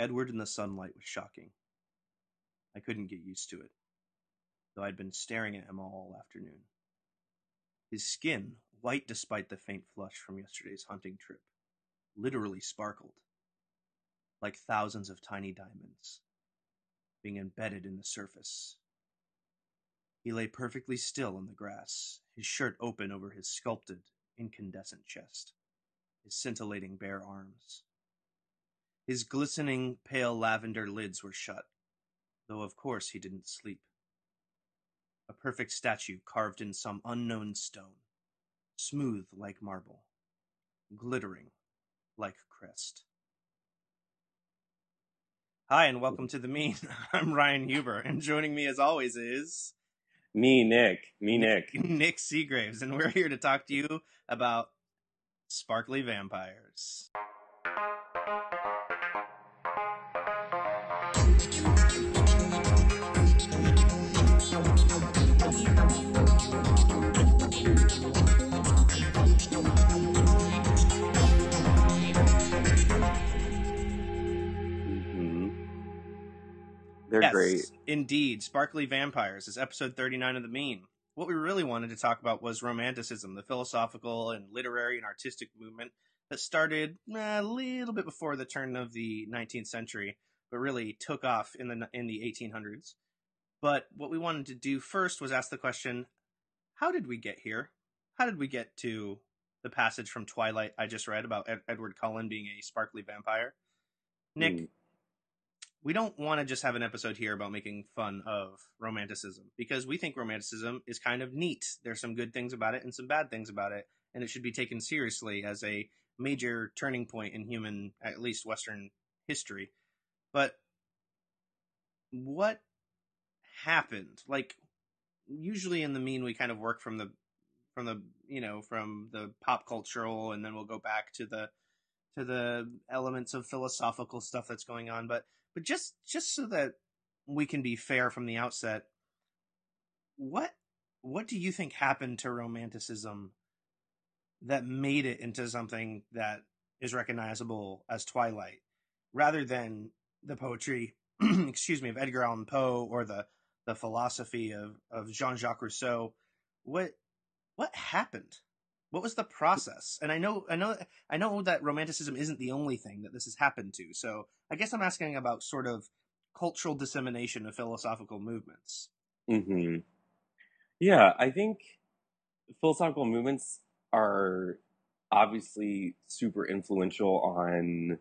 Edward in the sunlight was shocking. I couldn't get used to it, though I'd been staring at him all afternoon. His skin, white despite the faint flush from yesterday's hunting trip, literally sparkled, like thousands of tiny diamonds, being embedded in the surface. He lay perfectly still in the grass, his shirt open over his sculpted, incandescent chest, his scintillating bare arms. His glistening, pale lavender lids were shut, though of course he didn't sleep. A perfect statue carved in some unknown stone, smooth like marble, glittering like crest. Hi, and welcome to the Mean. I'm Ryan Huber, and joining me as always is Me, Nic. Me, Nic. Nic Seagraves, and we're here to talk to you about sparkly vampires. They're Yes, great. Indeed, Sparkly Vampires is episode 39 of The Mean. What we really wanted to talk about was Romanticism, the philosophical and literary and artistic movement that started eh, a little bit before the turn of the 19th century, but really took off in the in the 1800s. But what we wanted to do first was ask the question, how did we get here? How did we get to the passage from Twilight I just read about Ed- Edward Cullen being a sparkly vampire? Nic, Mm. We don't want to just have an episode here about making fun of romanticism because we think romanticism is kind of neat. There's some good things about it and some bad things about it, and it should be taken seriously as a major turning point in human, at least Western history. But what happened? Like, usually in the mean, we kind of work from the from the you know from the pop cultural, and then we'll go back to the to the elements of philosophical stuff that's going on. But but just just so that we can be fair from the outset, what what do you think happened to romanticism that made it into something that is recognizable as Twilight, rather than the poetry, excuse me, of Edgar Allan Poe or the the philosophy of of Jean Jacques Rousseau? What what happened? What was the process? And I know I know I know that romanticism isn't the only thing that this has happened to. So I guess I'm asking about sort of cultural dissemination of philosophical movements. hmm Yeah, I think philosophical movements are obviously super influential on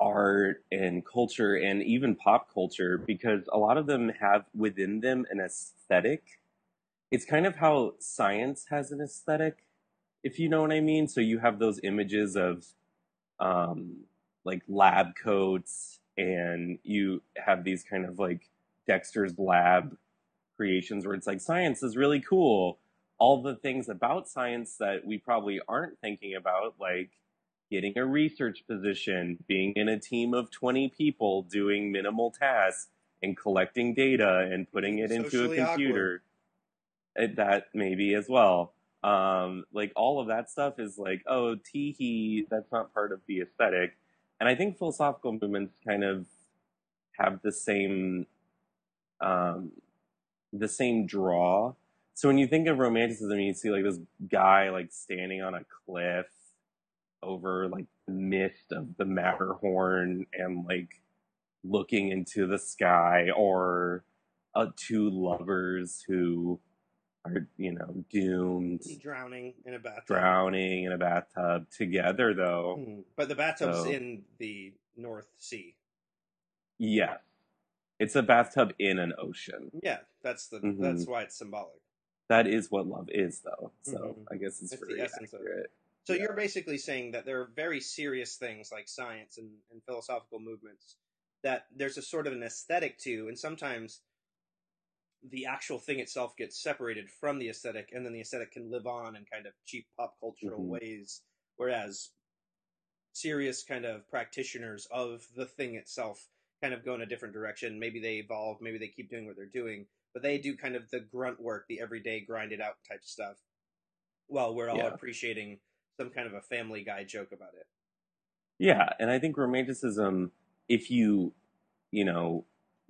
art and culture and even pop culture because a lot of them have within them an aesthetic. It's kind of how science has an aesthetic, if you know what I mean. So you have those images of um, like lab coats, and you have these kind of like Dexter's lab creations where it's like science is really cool. All the things about science that we probably aren't thinking about, like getting a research position, being in a team of 20 people doing minimal tasks and collecting data and putting it into a computer. It, that maybe as well. Um, like all of that stuff is like, oh, teehee, that's not part of the aesthetic. And I think philosophical movements kind of have the same, um, the same draw. So when you think of romanticism, you see like this guy like standing on a cliff over like the mist of the Matterhorn and like looking into the sky, or uh, two lovers who are you know doomed, Drowning in a bathtub. drowning in a bathtub together. Though, Hmm. But the bathtub's So- in the North Sea. yeah it's a bathtub in an ocean. Yeah, that's the Mhm. that's why it's symbolic. That is what love is, though. So Mhm. I guess it's, It's the very essence of it. accurate. So Yeah. you're basically saying that there are very serious things like science and, and philosophical movements that there's a sort of an aesthetic to, and sometimes the actual thing itself gets separated from the aesthetic, and then the aesthetic can live on in kind of cheap pop cultural Mhm. ways, whereas serious kind of practitioners of the thing itself kind of go in a different direction. Maybe they evolve, maybe they keep doing what they're doing, but they do kind of the grunt work, the everyday grind it out type stuff. While we're all Yeah. appreciating some kind of a family guy joke about it. Yeah, and I think romanticism, if you, you know,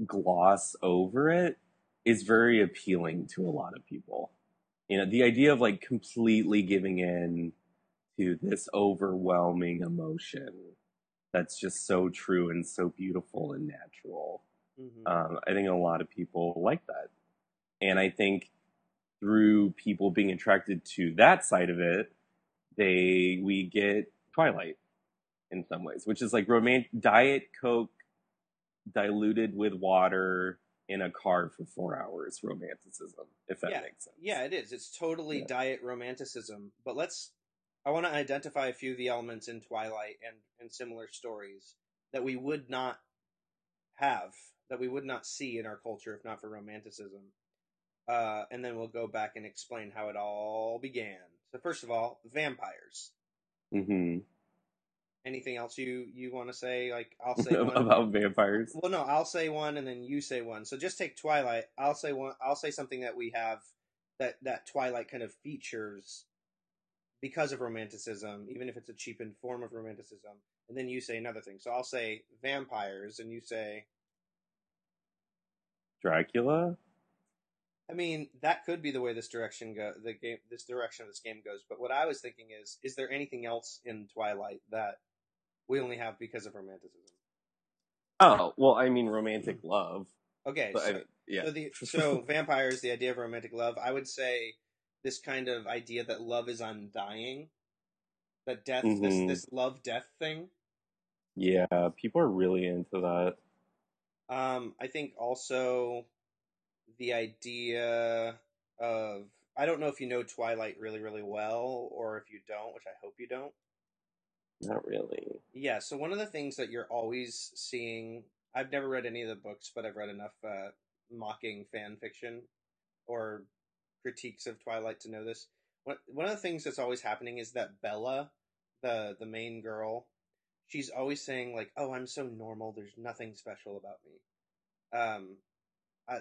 gloss over it, is very appealing to a lot of people. You know, the idea of like completely giving in to this overwhelming emotion that's just so true and so beautiful and natural. Mm-hmm. Um, I think a lot of people like that. And I think through people being attracted to that side of it, they we get Twilight in some ways, which is like romantic diet coke diluted with water in a car for four hours romanticism, if that Yeah. makes sense. Yeah, it is. It's totally Yeah. diet romanticism. But let's. I want to identify a few of the elements in Twilight and, and similar stories that we would not have, that we would not see in our culture if not for romanticism. Uh, and then we'll go back and explain how it all began. So, first of all, vampires. hmm Anything else you, you want to say? Like, I'll say one. About vampires. Well, no, I'll say one, and then you say one. So just take Twilight. I'll say one. I'll say something that we have that that Twilight kind of features because of romanticism, even if it's a cheapened form of romanticism. And then you say another thing. So I'll say vampires, and you say. Dracula? I mean, that could be the way this direction go. The game, this direction of this game goes. But what I was thinking is, is there anything else in Twilight that we only have because of romanticism? Oh, well, I mean, romantic love. Okay, so, I yeah. So, the, so vampires, the idea of romantic love, I would say this kind of idea that love is undying, that death, Mhm. this this love death thing. yeah, people are really into that. Um, I think also the idea of I don't know if you know Twilight really really well or if you don't, which I hope you don't. Not really. Yeah, so one of the things that you're always seeing, I've never read any of the books, but I've read enough uh, mocking fan fiction or critiques of Twilight to know this. One one of the things that's always happening is that Bella, the the main girl, she's always saying like, "Oh, I'm so normal. There's nothing special about me." Um,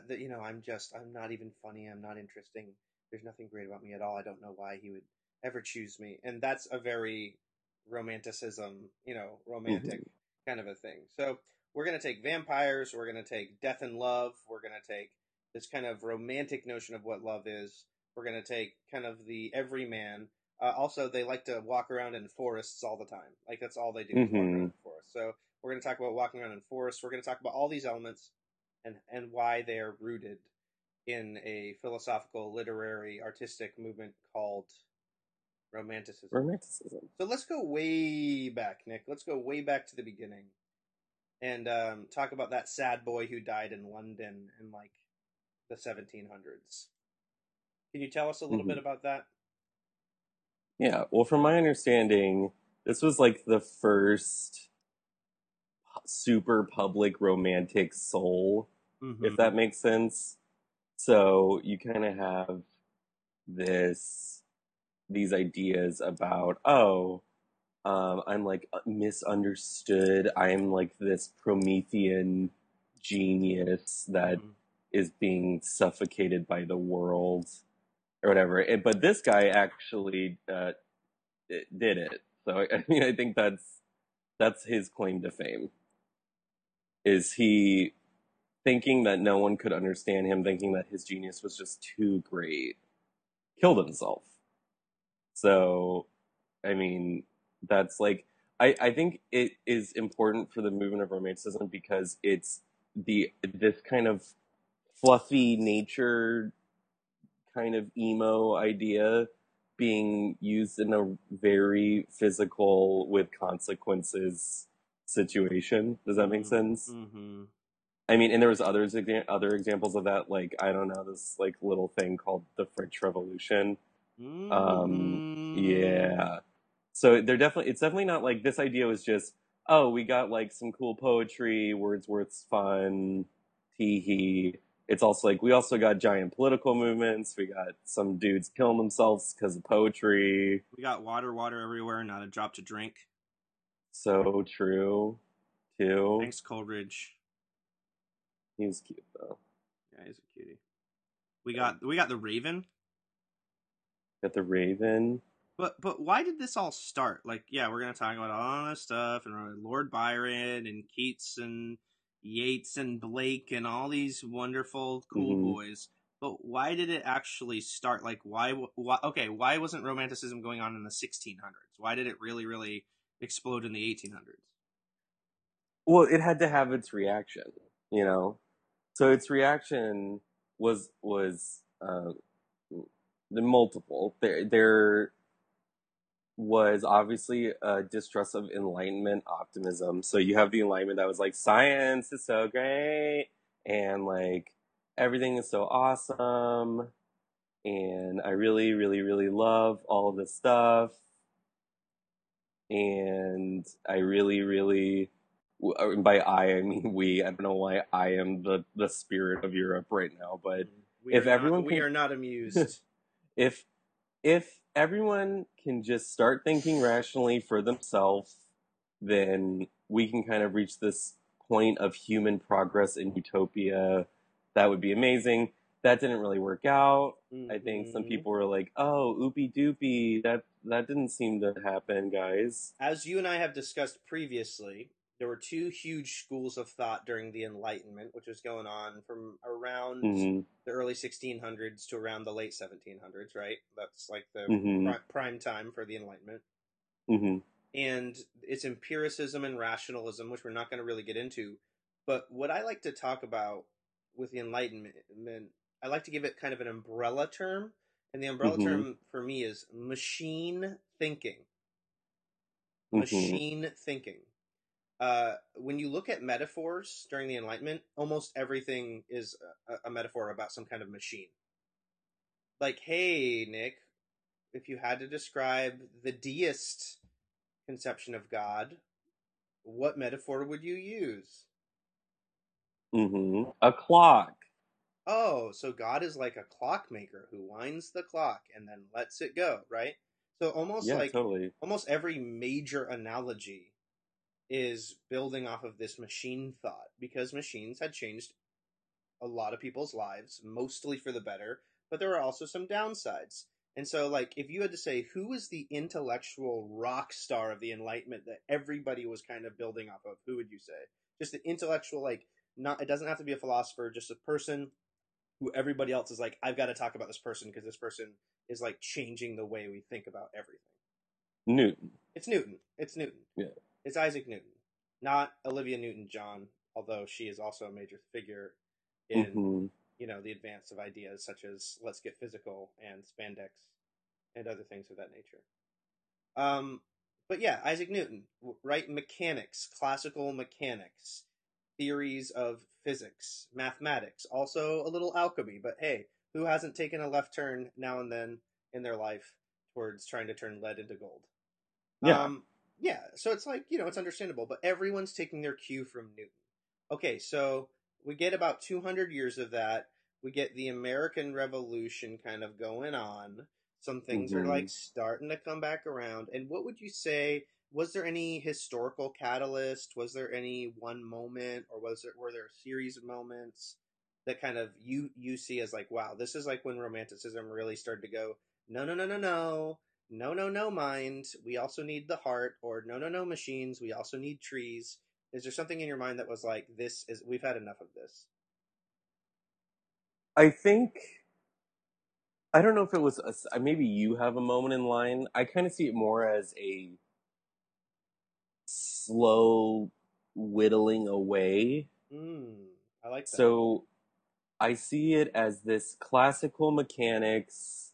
the, you know, I'm just, I'm not even funny. I'm not interesting. There's nothing great about me at all. I don't know why he would ever choose me. And that's a very romanticism, you know, romantic kind of a thing. So we're going to take vampires. We're going to take death and love. We're going to take this kind of romantic notion of what love is. We're going to take kind of the everyman. Uh, also, they like to walk around in forests all the time. Like that's all they do is walk around Mhm. in forests. So we're going to talk about walking around in forests. We're going to talk about all these elements and and why they are rooted in a philosophical, literary, artistic movement called romanticism. Romanticism. So let's go way back, Nic. Let's go way back to the beginning and um, talk about that sad boy who died in London in like the 1700s. Can you tell us a little Mhm. bit about that? Yeah, well, from my understanding, this was like the first super public romantic soul, if that makes sense. So you kind of have this, these ideas about, oh, um, I'm like misunderstood. I'm like this Promethean genius that Mhm. is being suffocated by the world or whatever. It- but this guy actually uh, did it. So I mean, I think that's that's his claim to fame. Is he thinking that no one could understand him, thinking that his genius was just too great, killed himself. So, I mean, that's like I, I think it is important for the movement of romanticism because it's the this kind of fluffy nature kind of emo idea being used in a very physical with consequences situation. Does that make Mhm. sense? Mm-hmm. I mean, and there was others other examples of that. Like I don't know this like little thing called the French Revolution. Mm-hmm. Um, Yeah. So they're definitely it's definitely not like this idea was just oh we got like some cool poetry Wordsworth's fun tee hee. It's also like we also got giant political movements. We got some dudes killing themselves because of poetry. We got water, water everywhere, not a drop to drink. So true, too. Thanks, Coleridge. He was cute though. Yeah, he's a cutie. We got we got the Raven. The Raven. But but why did this all start? Like, yeah, we're gonna talk about all this stuff and Lord Byron and Keats and Yeats and Blake and all these wonderful cool Mhm. boys. But why did it actually start? Like, why, why? Okay, why wasn't Romanticism going on in the 1600s? Why did it really, really explode in the 1800s? Well, it had to have its reaction, you know. So its reaction was was uh, the multiple. There there was obviously a distrust of enlightenment optimism. So you have the enlightenment that was like science is so great and like everything is so awesome and I really really really love all this stuff and I really really uh, by I I mean we. I don't know why I am the the spirit of Europe right now, but We If not- everyone we can- are not amused. If if everyone can just start thinking rationally for themselves, then we can kind of reach this point of human progress in utopia. That would be amazing. That didn't really work out. I think some Mhm. people were like, "Oh, oopie doopie, that that didn't seem to happen, guys." As you and I have discussed previously, there were two huge schools of thought during the Enlightenment, which was going on from around hmm the early 1600s to around the late 1700s, right? That's like the hmm pri- prime time for the Enlightenment. hmm And it's empiricism and rationalism, which we're not going to really get into. But what I like to talk about with the Enlightenment, I like to give it kind of an umbrella term. And the umbrella Mhm. term for me is machine thinking. hmm Machine thinking. Uh, when you look at metaphors during the Enlightenment, almost everything is a, a metaphor about some kind of machine. Like, hey, Nic, if you had to describe the deist conception of God, what metaphor would you use? hmm A clock. Oh, so God is like a clockmaker who winds the clock and then lets it go, right? So almost Yeah, like totally. almost every major analogy is building off of this machine thought because machines had changed a lot of people's lives, mostly for the better, but there are also some downsides. And so, like, if you had to say who is the intellectual rock star of the Enlightenment that everybody was kind of building off of, who would you say? Just an intellectual, like, not it doesn't have to be a philosopher, just a person who everybody else is like, I've got to talk about this person because this person is like changing the way we think about everything. Newton. It's Newton. It's Newton. Yeah. It's Isaac Newton, not Olivia Newton John, although she is also a major figure in hmm you know the advance of ideas such as let's get physical and spandex and other things of that nature. Um, but yeah, Isaac Newton, right? Mechanics, classical mechanics, theories of physics, mathematics, also a little alchemy. But hey, who hasn't taken a left turn now and then in their life towards trying to turn lead into gold? Yeah. Um, yeah. So it's like, you know, it's understandable, but everyone's taking their cue from Newton. Okay, so we get about 200 years of that. We get the American Revolution kind of going on. Some things are Mhm. like starting to come back around. And what would you say? Was there any historical catalyst? Was there any one moment, or was there were there a series of moments that kind of you you see as like, wow, this is like when Romanticism really started to go, no, no, no, no, no, no, no, no, mind. We also need the heart, or no, no, no, machines. We also need trees. Is there something in your mind that was like, this is we've had enough of this? I think I don't know if it was a maybe you have a moment in line. I kind of see it more as a slow whittling away. Mm, I like that. So I see it as this classical mechanics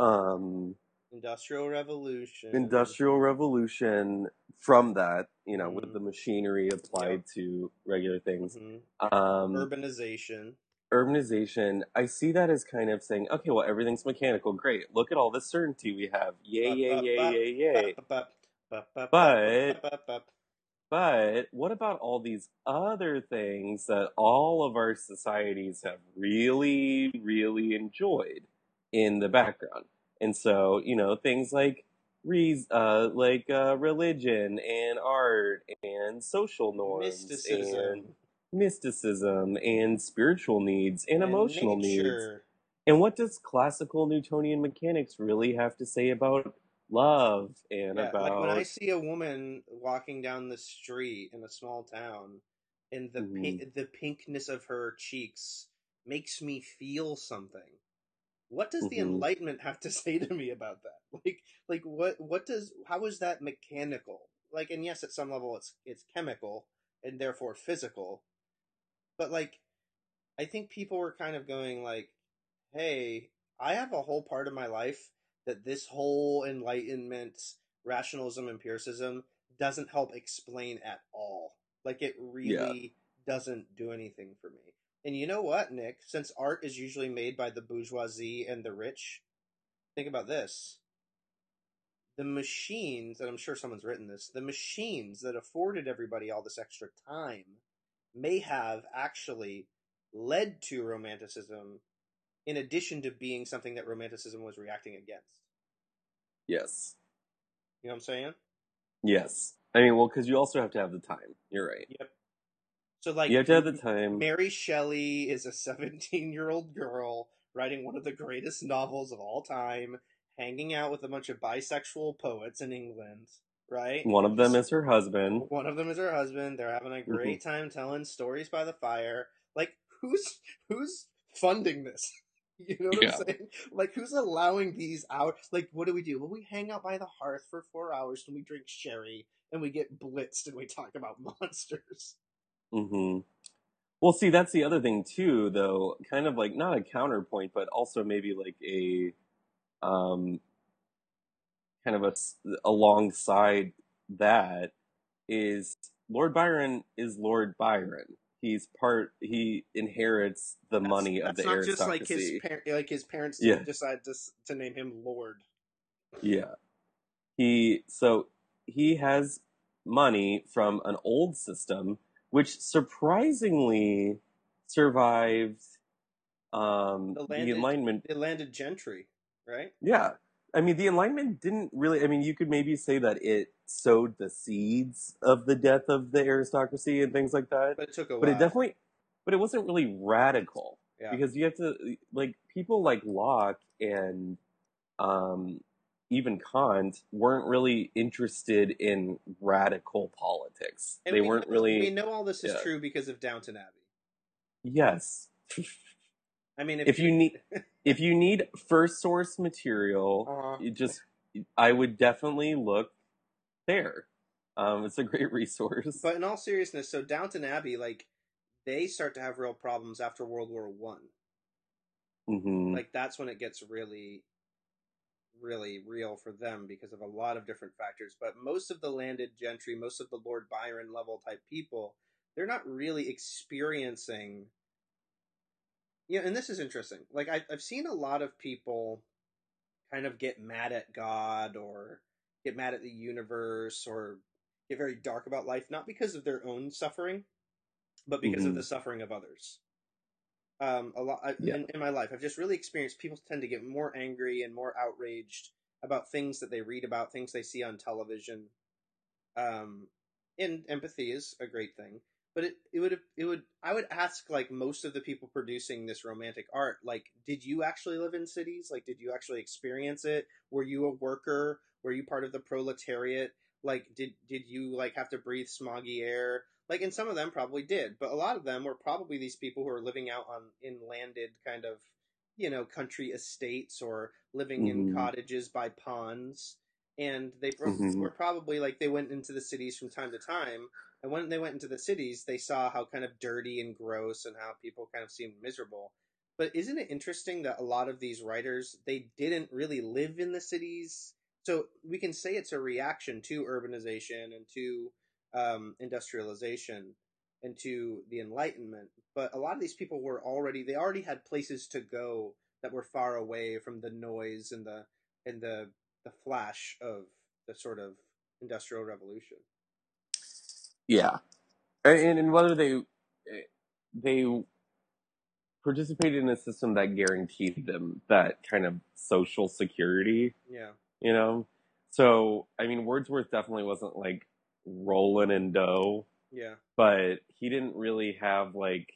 um Industrial Revolution. industrial revolution from that, you know, with Mhm. the machinery applied to regular things. Mhm. Um urbanization. urbanization, I see that as kind of saying, okay, well, everything's mechanical. Great. Look at all the certainty we have. Yay, yay, yay, yay, yay. But But- But what about all these other things that all of our societies have really, really enjoyed in the background? And so, you know, things like reas uh, like uh, religion and art and social norms and mysticism mysticism and spiritual needs and, emotional needs. And what does classical Newtonian mechanics really have to say about love and Yeah, about like when I see a woman walking down the street in a small town, and the Mhm. pink, the pinkness of her cheeks makes me feel something. What does the Mhm. Enlightenment have to say to me about that? Like, like what? What does? How is that mechanical? Like, and yes, at some level, it's it's chemical and therefore physical. But like, I think people were kind of going like, "Hey, I have a whole part of my life that this whole enlightenment, rationalism, empiricism doesn't help explain at all. Like it really doesn't do anything for me." And you know what, Nic? Since art is usually made by the bourgeoisie and the rich, think about this. The machines, and I'm sure someone's written this, the machines that afforded everybody all this extra time may have actually led to romanticism in addition to being something that romanticism was reacting against. yes, You know what I'm saying? yes. I mean, well, because you also have to have the time. You're right. Yep. So like you have to have the time. Mary Shelley is a 17 year old girl writing one of the greatest novels of all time, hanging out with a bunch of bisexual poets in England, right? One of them is her husband. One of them is her husband. They're having a mm-hmm. great time telling stories by the fire. Like who's who's funding this? You know what Yeah. I'm saying? Like who's allowing these out? Like what do we do? Well, we hang out by the hearth for four hours and we drink sherry and we get blitzed and we talk about monsters. Hmm Well, see, that's the other thing too, though. Kind of like not a counterpoint, but also maybe like a, um, kind of a s- alongside that is Lord Byron is Lord Byron. He's part. He inherits the money of That's the not just like his aristocracy. par- like his parents Yeah. didn't decide to s- to name him Lord. Yeah. He so he has money from an old system which surprisingly survived um The the, landed- enlightenment The landed gentry, right? yeah i mean the enlightenment didn't really i mean you could maybe say that it sowed the seeds of the death of the aristocracy and things like that But it took a but it definitely but it wasn't really radical yeah. because you have to like people like Locke and um, even Kant weren't really interested in radical politics. And they we weren't know, really. We know all this is yeah. true because of Downton Abbey. Yes, I mean, if, if you need if you need first source material, Uh-huh. you just I would definitely look there. Um, it's a great resource. But in all seriousness, so Downton Abbey, like, they start to have real problems after World War One. hmm Like, that's when it gets really, really real for them because of a lot of different factors. But most of the landed gentry, most of the Lord Byron level type people, they're not really experiencing. Yeah, and this is interesting. Like, I've, I've seen a lot of people kind of get mad at God or get mad at the universe or get very dark about life, not because of their own suffering, but because of Mhm. the suffering of others. Um, a lot I, Yeah. in, in my life, I've just really experienced people tend to get more angry and more outraged about things that they read about, things they see on television. Um, and empathy is a great thing, but it, it would it would I would ask like most of the people producing this romantic art, like, did you actually live in cities? Like, did you actually experience it? Were you a worker? Were you part of the proletariat? Like, did did you like have to breathe smoggy air? Like, and some of them probably did, but a lot of them were probably these people who are living out on in landed kind of, you know, country estates or living in Mhm. cottages by ponds, and they Mhm. were probably like they went into the cities from time to time, and when they went into the cities, they saw how kind of dirty and gross and how people kind of seemed miserable. But isn't it interesting that a lot of these writers they didn't really live in the cities? So we can say it's a reaction to urbanization and to um, industrialization and to the Enlightenment. But a lot of these people were already they already had places to go that were far away from the noise and the and the the flash of the sort of industrial revolution. Yeah, and, and whether they they participated in a system that guaranteed them that kind of social security, Yeah. you know. So I mean, Wordsworth definitely wasn't like rolling in dough, Yeah. but he didn't really have like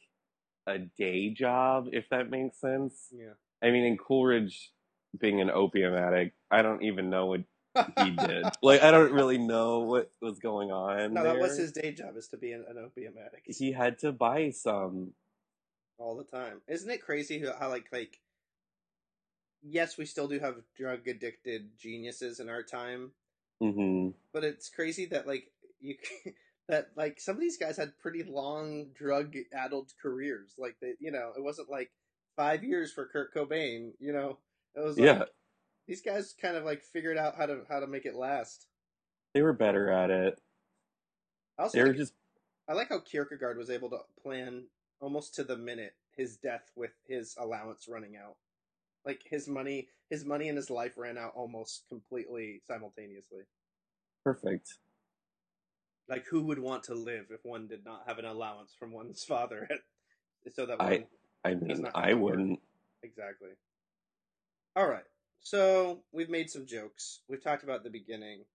a day job, if that makes sense. Yeah. I mean, in Coleridge being an opium addict, I don't even know what he did. like, I don't really know what was going on. no, there. that was his day job is to be an, an opium addict He had to buy some. all the time. Isn't it crazy how, how like like yes, we still do have drug addicted geniuses in our time, hmm but it's crazy that like you that like some of these guys had pretty long drug addled careers. Like they, you know, it wasn't like five years for Kurt Cobain. You know, it was like, Yeah, These guys kind of like figured out how to how to make it last. they were better at it. I also They were like, just I like how Kierkegaard was able to plan almost to the minute his death with his allowance running out. Like his money, his money and his life ran out almost completely simultaneously. perfect. Like who would want to live if one did not have an allowance from one's father? so that I- I mean, I wouldn't. exactly. All right. So we've made some jokes. We've talked about the beginning.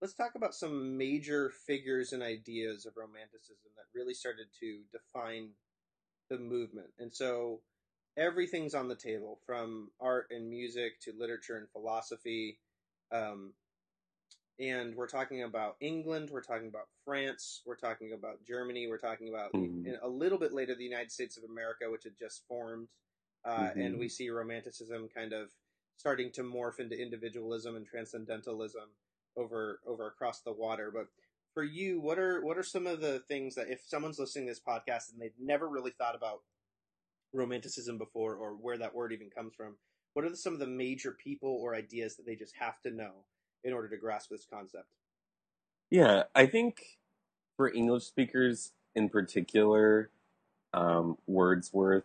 Let's talk about some major figures and ideas of romanticism that really started to define the movement. And so everything's on the table from art and music to literature and philosophy. Um, and we're talking about England, we're talking about France, we're talking about Germany, we're talking about Mhm. a little bit later the United States of America, which had just formed. Uh, And Mhm. we see romanticism kind of starting to morph into individualism and transcendentalism over over across the water. But for you, what are what are some of the things that if someone's listening to this podcast and they've never really thought about romanticism before or where that word even comes from, what are some of the major people or ideas that they just have to know in order to grasp this concept? Yeah, I think for English speakers in particular, um, Wordsworth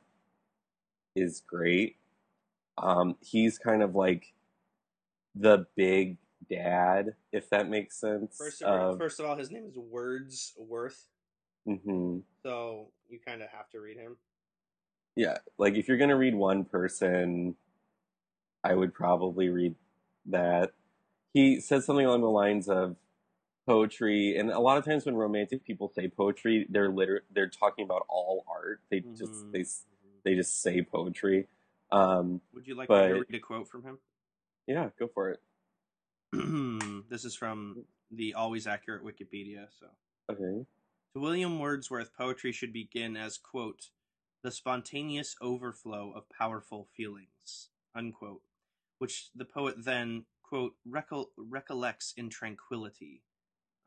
is great. Um, he's kind of like the big dad, if that makes sense. First of, all, first of all, his name is Wordsworth, Mm-hmm. so you kind of have to read him. Yeah, like if you're gonna read one person, I would probably read that. He says something along the lines of poetry, and a lot of times when romantic people say poetry, they're liter- they're talking about all art. They just Mhm. they they just say poetry. Um, Would you like me to read a quote from him? yeah, go for it. this is from the always accurate Wikipedia. So, Okay. to William Wordsworth, poetry should begin as quote the spontaneous overflow of powerful feelings unquote, which the poet then quote recol- recollects in tranquility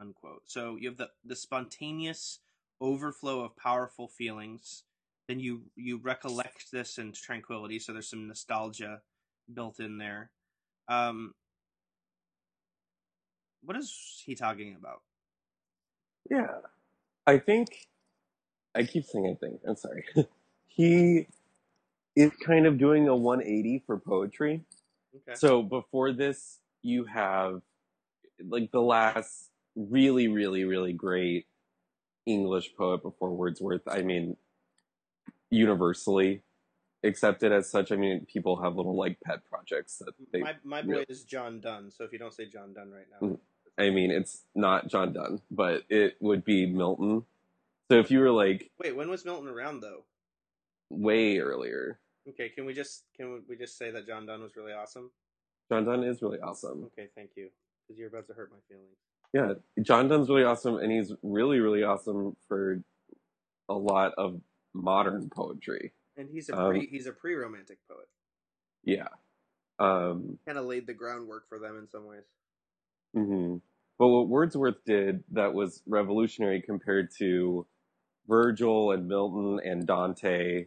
unquote. So you have the the spontaneous overflow of powerful feelings. Then you you recollect this in tranquility. So there's some nostalgia built in there. Um, what is he talking about? Yeah. I think I keep saying I think. I'm sorry. he is kind of doing a 180 for poetry. Okay. So before this, you have like the last really, really, really great English poet before Wordsworth. I mean, universally accepted as such. I mean, people have little like pet projects that they. my my boy really- is John Donne. So if you don't say John Donne right now, Mm. I mean, it's not John Donne, but it would be Milton. So if you were like wait, when was Milton around though? way earlier, Okay, can we just can we just say that John Donne was really awesome? John Donne is really awesome. Okay, thank you, because you're about to hurt my feelings. Yeah, John Donne's really awesome, and he's really, really awesome for a lot of modern poetry. And he's a Um, pre he's a pre romantic poet. Yeah. Um, Kind of laid the groundwork for them in some ways. hmm But what Wordsworth did that was revolutionary compared to Virgil and Milton and Dante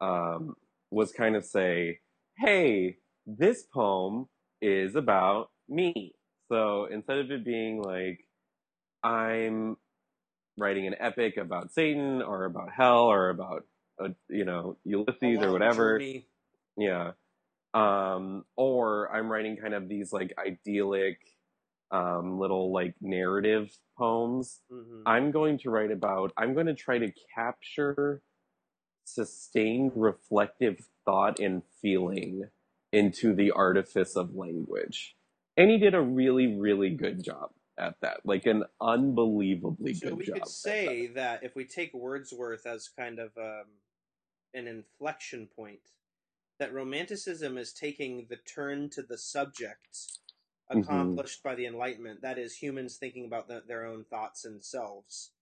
um, was kind of say, hey, this poem is about me. So instead of it being like, I'm writing an epic about Satan or about hell or about, uh, you know, Ulysses or whatever. Yeah. Um, or I'm writing kind of these like idyllic, um, little like narrative poems. Mhm. I'm going to write about, I'm going to try to capture sustained reflective thought and feeling into the artifice of language. And he did a really, really good job at that. Like an unbelievably So good we job. could say that. that. if we take Wordsworth as kind of um, an inflection point, that romanticism is taking the turn to the subject Mhm. accomplished by the Enlightenment. That is, humans thinking about the, their own thoughts and selves.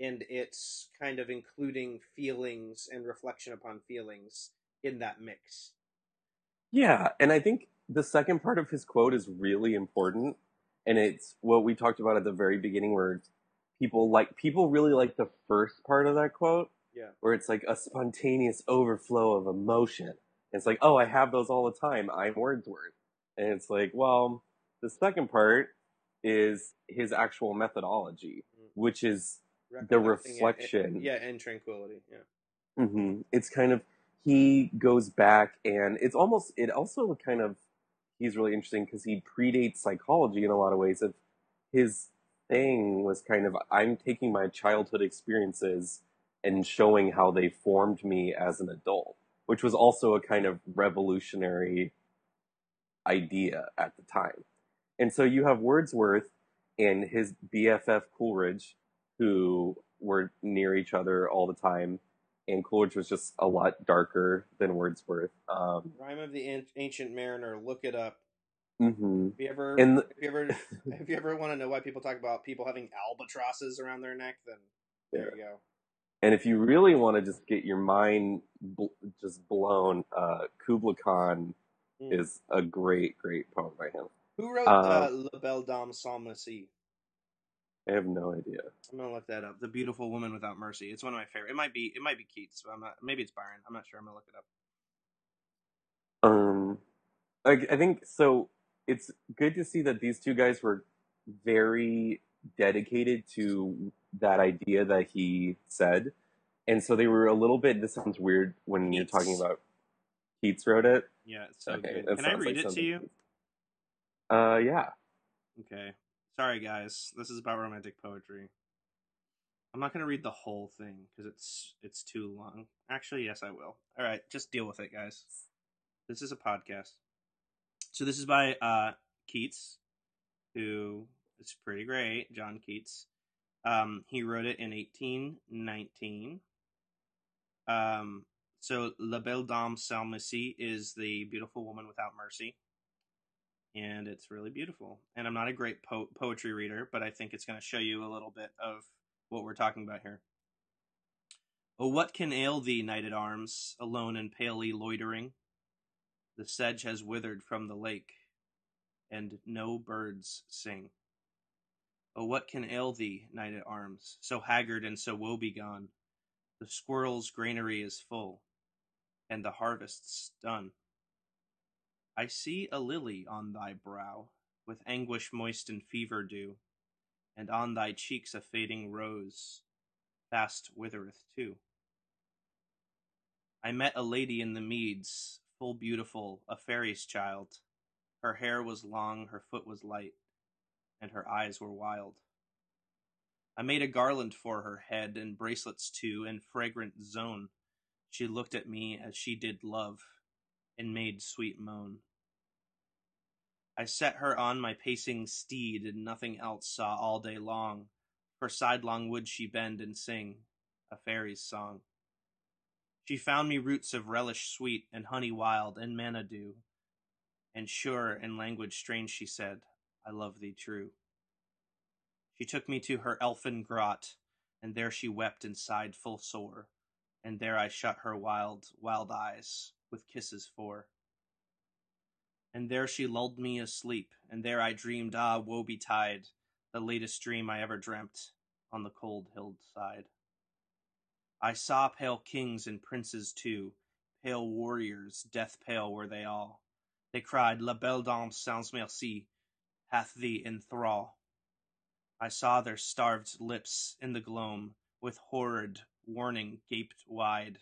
And it's kind of including feelings and reflection upon feelings in that mix. Yeah, and I think the second part of his quote is really important, and it's what we talked about at the very beginning, where people like people really like the first part of that quote, Yeah. where it's like a spontaneous overflow of emotion. It's like, oh, I have those all the time. I'm Wordsworth, and it's like, well, the second part is his actual methodology, Mm. which is It- reflection. yeah, and tranquility. Yeah. hmm It's kind of he goes back and it's almost it also kind of he's really interesting because he predates psychology in a lot of ways. Of his thing was kind of I'm taking my childhood experiences and showing how they formed me as an adult, which was also a kind of revolutionary idea at the time. And so you have Wordsworth and his BFF Coleridge, who were near each other all the time, and Coleridge was just a lot darker than Wordsworth. Um, Rime of the An- Ancient Mariner. Look it up. hmm If you ever, And the- if you ever, if you ever want to know why people talk about people having albatrosses around their neck, then there you go. And if you really want to just get your mind bl- just blown, uh, Kubla Khan Mm. is a great, great poem by him. Who wrote Uh, uh, La Belle Dame sans Merci? I have no idea. I'm gonna look that up. The Beautiful Woman Without Mercy. It's one of my favorite. It might be. It might be Keats. But I'm not. Maybe it's Byron. I'm not sure. I'm gonna look it up. Um, I, I think so. It's good to see that these two guys were very dedicated to that idea that he said, and so they were a little bit. This sounds weird when you're talking about Keats wrote it. Yeah, it's so okay, good. Can I read like it to you? Uh, yeah. Okay. Sorry, guys. This is about romantic poetry. I'm not gonna read the whole thing because it's it's too long. Actually, yes, I will. All right, just deal with it, guys. This is a podcast. So this is by uh, Keats, who is pretty great. John Keats. Um, he wrote it in 1819. Um, so La Belle Dame sans Merci is the beautiful woman without mercy and it's really beautiful. And I'm not a great po- poetry reader, but I think it's going to show you a little bit of what we're talking about here. Oh, what can ail thee, knight at arms, alone and palely loitering? The sedge has withered from the lake, and no birds sing. Oh, what can ail thee, knight at arms, so haggard and so woebegone? The squirrel's granary is full, and the harvest's done. I see a lily on thy brow, with anguish moist and fever dew, and on thy cheeks a fading rose, fast withereth too. I met a lady in the meads, full beautiful, a fairy's child. Her hair was long, her foot was light, and her eyes were wild. I made a garland for her head, and bracelets too, and fragrant zone. She looked at me as she did love, and made sweet moan. I set her on my pacing steed, and nothing else saw all day long, for sidelong would she bend and sing a fairy's song. She found me roots of relish sweet, and honey wild, and manna dew, and sure in language strange she said, I love thee true. She took me to her elfin grot, and there she wept and sighed full sore, and there I shut her wild, wild eyes with kisses four. And there she lulled me asleep, and there I dreamed, ah, woe betide, the latest dream I ever dreamt on the cold hillside. I saw pale kings and princes too, pale warriors, death pale were they all. They cried, La belle dame sans merci, hath thee in thrall. I saw their starved lips in the gloam, with horrid warning gaped wide,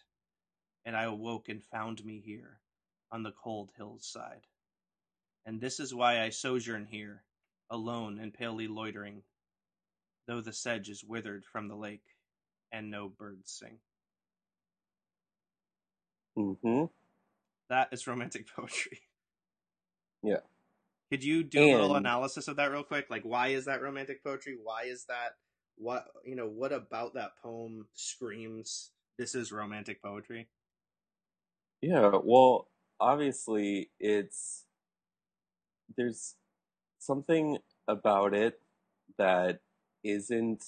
and I awoke and found me here, on the cold hillside. And this is why I sojourn here, alone and palely loitering, though the sedge is withered from the lake, and no birds sing. Mm-hmm. That is romantic poetry. Yeah. Could you do a little analysis of that real quick? Like, why is that romantic poetry? Why is that? What you know? What about that poem screams this is romantic poetry? Yeah, well, obviously it's there's something about it that isn't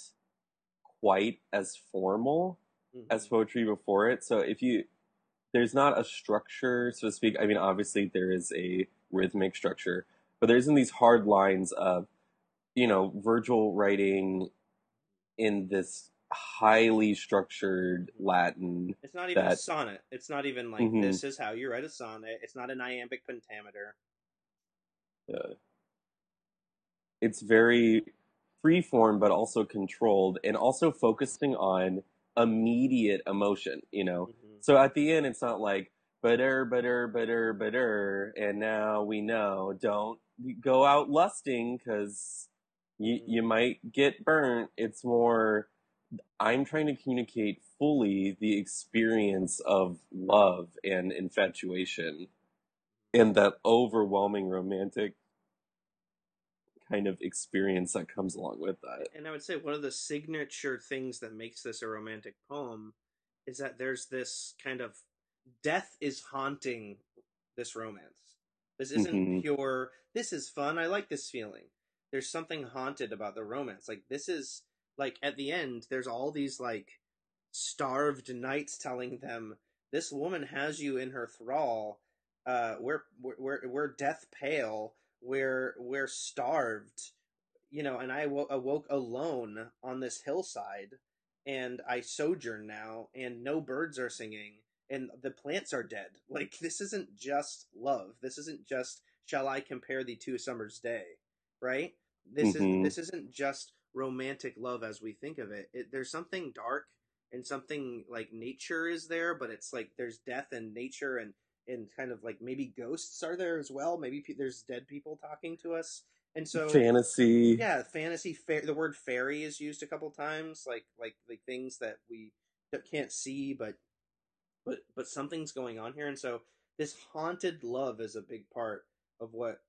quite as formal Mhm. as poetry before it. So if you there's not a structure, so to speak. I mean, obviously there is a rhythmic structure, but there isn't these hard lines of, you know, Virgil writing in this highly structured Latin. It's not even a sonnet. It's not even like Mhm. this is how you write a sonnet. It's not an iambic pentameter. Uh, it's very free form, but also controlled, and also focusing on immediate emotion. You know, Mhm. So at the end, it's not like butter, butter, butter, butter, and now we know don't go out lusting because you you might get burnt. It's more I'm trying to communicate fully the experience of love and infatuation, and that overwhelming romantic kind of experience that comes along with that. And I would say one of the signature things that makes this a romantic poem is that there's this kind of death is haunting this romance. This isn't Mhm. pure, this is fun, I like this feeling. There's something haunted about the romance. Like, this is, like, at the end, there's all these, like, starved knights telling them, this woman has you in her thrall. Uh, we're, we're, we're, we're death pale. We're, we're starved you know, and I awo- awoke alone on this hillside, and I sojourn now, and no birds are singing, and the plants are dead. Like this isn't just love. This isn't just shall I compare thee to a summer's day, right? This Mhm. is this isn't just romantic love as we think of it. it. There's something dark and something like nature is there, but it's like there's death and nature and and kind of like maybe ghosts are there as well. Maybe pe- there's dead people talking to us, and so Fantasy. yeah fantasy fair the word fairy is used a couple times like like like things that we can't see but but but something's going on here and so this haunted love is a big part of what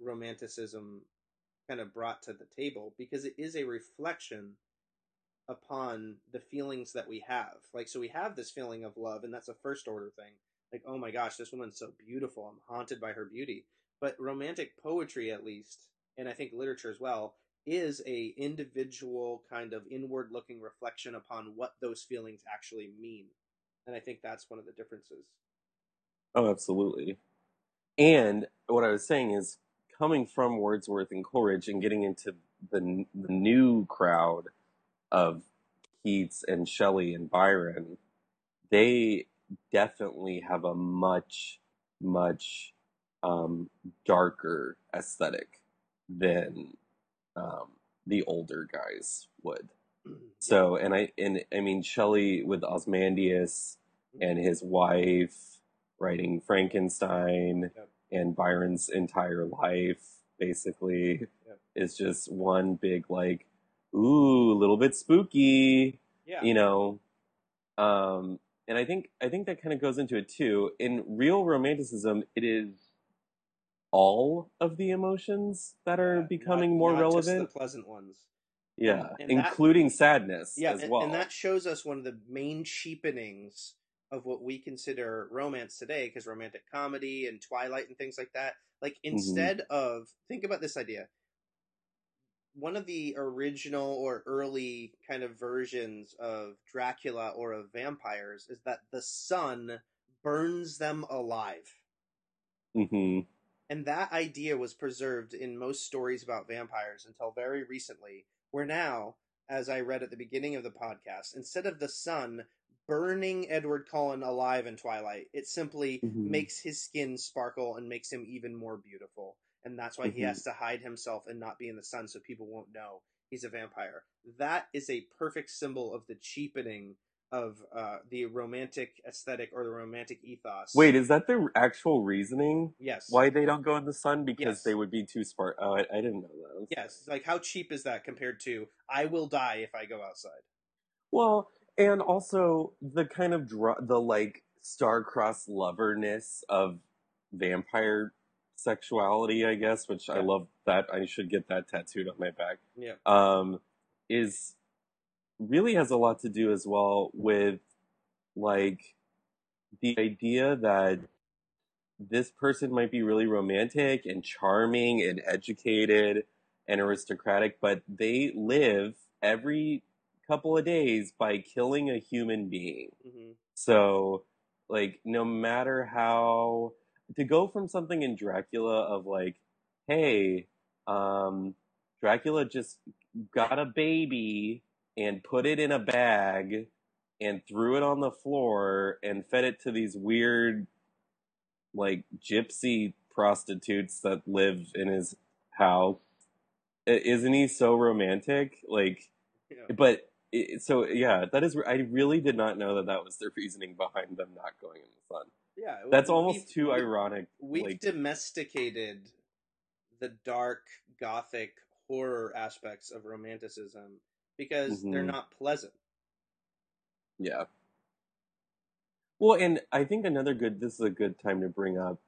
romanticism kind of brought to the table because it is a reflection upon the feelings that we have. Like so we have this feeling of love and that's a first order thing. Like oh my gosh this woman's so beautiful. I'm haunted by her beauty. But romantic poetry at least and i think literature as well is a individual kind of inward looking reflection upon what those feelings actually mean. And i think that's one of the differences. Oh, absolutely. And what I was saying is coming from Wordsworth and Coleridge and getting into the, the new crowd of Keats and Shelley and Byron, they definitely have a much, much um, darker aesthetic than um, the older guys would. So, and I, and I mean, Shelley with Ozymandias and his wife writing Frankenstein Yep. And Byron's entire life basically Yep. is just one big like ooh a little bit spooky yeah. you know? Um and I think I think that kind of goes into it too. In real romanticism it is all of the emotions that are Yeah, becoming not- more not just relevant. the pleasant ones. Yeah and that- including sadness yeah as and, well. and that shows us one of the main cheapenings of what we consider romance today because romantic comedy and twilight and things like that. Like Mm-hmm. instead of think about this idea. One of the original or early kind of versions of dracula or of vampires is that the sun burns them alive. Hmm and that idea was preserved in most stories about vampires until very recently, where now, as I read at the beginning of the podcast, instead of the sun burning Edward Cullen alive in Twilight, it simply Mhm. makes his skin sparkle and makes him even more beautiful. And that's why he Mhm. has to hide himself and not be in the sun so people won't know he's a vampire. That is a perfect symbol of the cheapening of uh, the romantic aesthetic or the romantic ethos. wait is that the actual reasoning yes. why they don't go in the sun because Yes. they would be too smart. Oh, I, I didn't know that. Yes, like how cheap is that compared to I will die if I go outside? Well, and also the kind of dr- the like star-crossed loverness of vampire sexuality, I guess, which I love that. I should get that tattooed on my back. Yeah. Um, is really has a lot to do as well with like the idea that this person might be really romantic and charming and educated and aristocratic, but they live every couple of days by killing a human being. hmm So, like, no matter how to go from something in Dracula of like, hey, um, Dracula just got a baby and put it in a bag and threw it on the floor and fed it to these weird, like, gypsy prostitutes that live in his house. Isn't he so romantic? Like, Yeah. but it, so yeah, that is. I really did not know that that was the reasoning behind them not going in the sun. Yeah. That's almost too we- ironic. We've like, domesticated the dark, gothic horror aspects of romanticism because they're Mhm. not pleasant. yeah. Well, and I think another good. This is a good time to bring up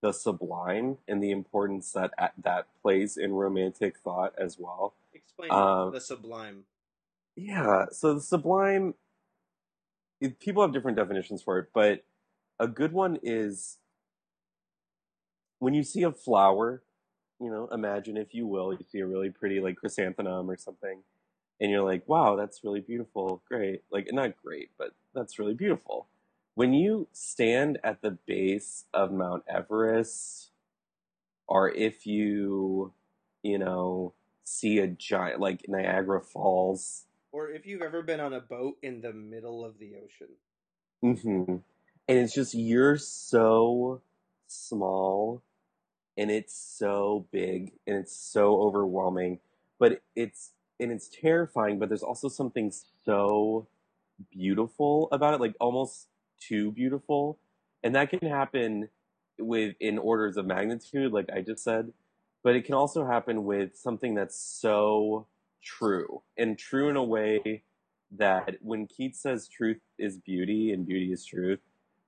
the sublime and the importance that that plays in romantic thought as well. Explain Um, the sublime. Yeah, so the sublime, it, people have different definitions for it, but a good one is when you see a flower, you know, imagine if you will, you see a really pretty like chrysanthemum or something, and you're like, wow, that's really beautiful, great. Like, not great, but that's really beautiful. When you stand at the base of Mount Everest, or if you, you know, see a giant, like Niagara Falls, Or if you've ever been on a boat in the middle of the ocean. hmm And it's just you're so small and it's so big and it's so overwhelming, but it's and it's terrifying, but there's also something so beautiful about it, like almost too beautiful. And that can happen with in orders of magnitude, like I just said, but it can also happen with something that's so true and true in a way that when Keats says truth is beauty and beauty is truth,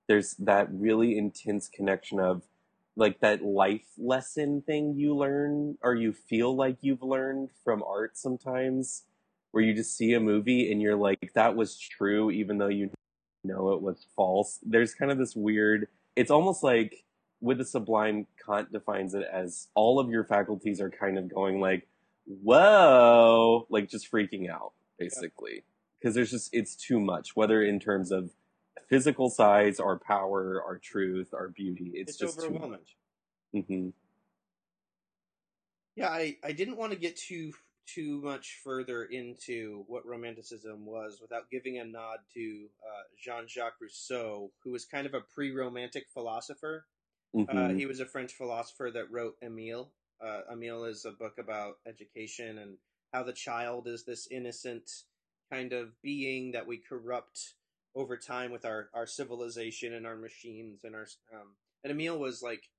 there's that really intense connection of like that life lesson thing you learn or you feel like you've learned from art sometimes where you just see a movie and you're like that was true even though you know it was false. There's kind of this weird it's almost like with the sublime kant defines it as all of your faculties are kind of going like whoa like just freaking out basically because there's just it's too much whether in terms of physical size our power our truth our beauty it's, It's, just too overwhelming. much hmm Yeah, I, I didn't want to get too too much further into what romanticism was without giving a nod to uh, Jean-Jacques Rousseau, who was kind of a pre-romantic philosopher. Uh, hmm he was a French philosopher that wrote Emile. Uh, Emile is a book about education and how the child is this innocent kind of being that we corrupt over time with our, our civilization and our machines and our um, and Emile was like